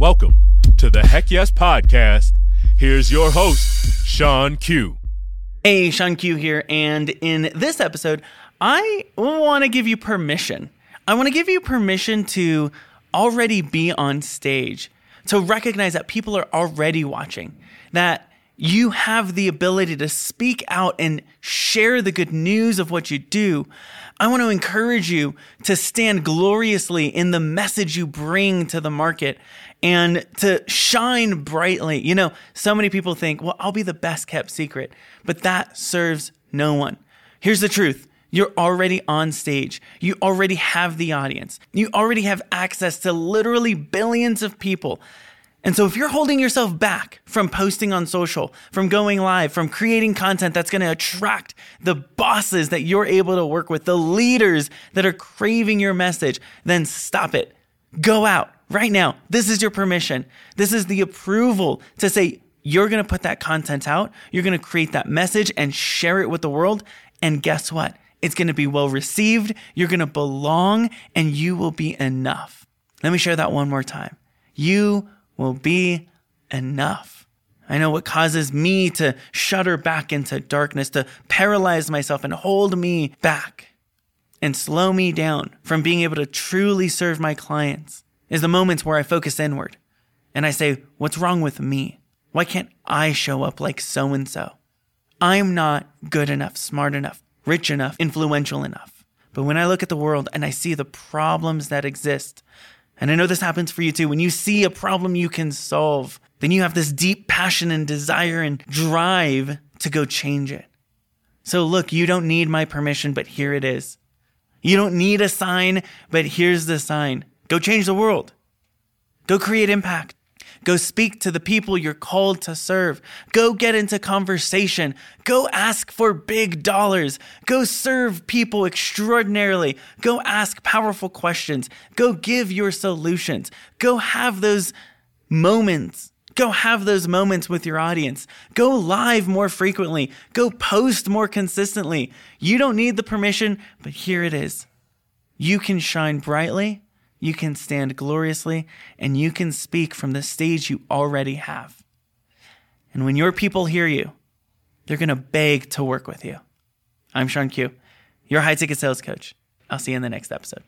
Welcome to the Heck Yes Podcast. Here's your host, Shawn Q. Hey, Shawn Q here, and in this episode, I want to give you permission. I want to give you permission to already be on stage, to recognize that people are already watching, that you have the ability to speak out and share the good news of what you do. I want to encourage you to stand gloriously in the message you bring to the market and to shine brightly. You know, so many people think, well, I'll be the best kept secret, but that serves no one. Here's the truth. You're already on stage. You already have the audience. You already have access to literally billions of people. And so if you're holding yourself back from posting on social, from going live, from creating content that's going to attract the bosses that you're able to work with, the leaders that are craving your message, then stop it. Go out right now. This is your permission. This is the approval to say, you're going to put that content out. You're going to create that message and share it with the world. And guess what? It's going to be well received. You're going to belong and you will be enough. Let me share that one more time. You will be enough. I know what causes me to shudder back into darkness, to paralyze myself and hold me back and slow me down from being able to truly serve my clients is the moments where I focus inward and I say, What's wrong with me? Why can't I show up like so and so? I'm not good enough, smart enough, rich enough, influential enough. But when I look at the world and I see the problems that exist, and I know this happens for you too. When you see a problem you can solve, then you have this deep passion and desire and drive to go change it. So look, you don't need my permission, but here it is. You don't need a sign, but here's the sign. Go change the world. Go create impact. Go speak to the people you're called to serve. Go get into conversation. Go ask for big dollars. Go serve people extraordinarily. Go ask powerful questions. Go give your solutions. Go have those moments. Go have those moments with your audience. Go live more frequently. Go post more consistently. You don't need the permission, but here it is. You can shine brightly you can stand gloriously, and you can speak from the stage you already have. And when your people hear you, they're going to beg to work with you. I'm Shawn Q, your high ticket sales coach. I'll see you in the next episode.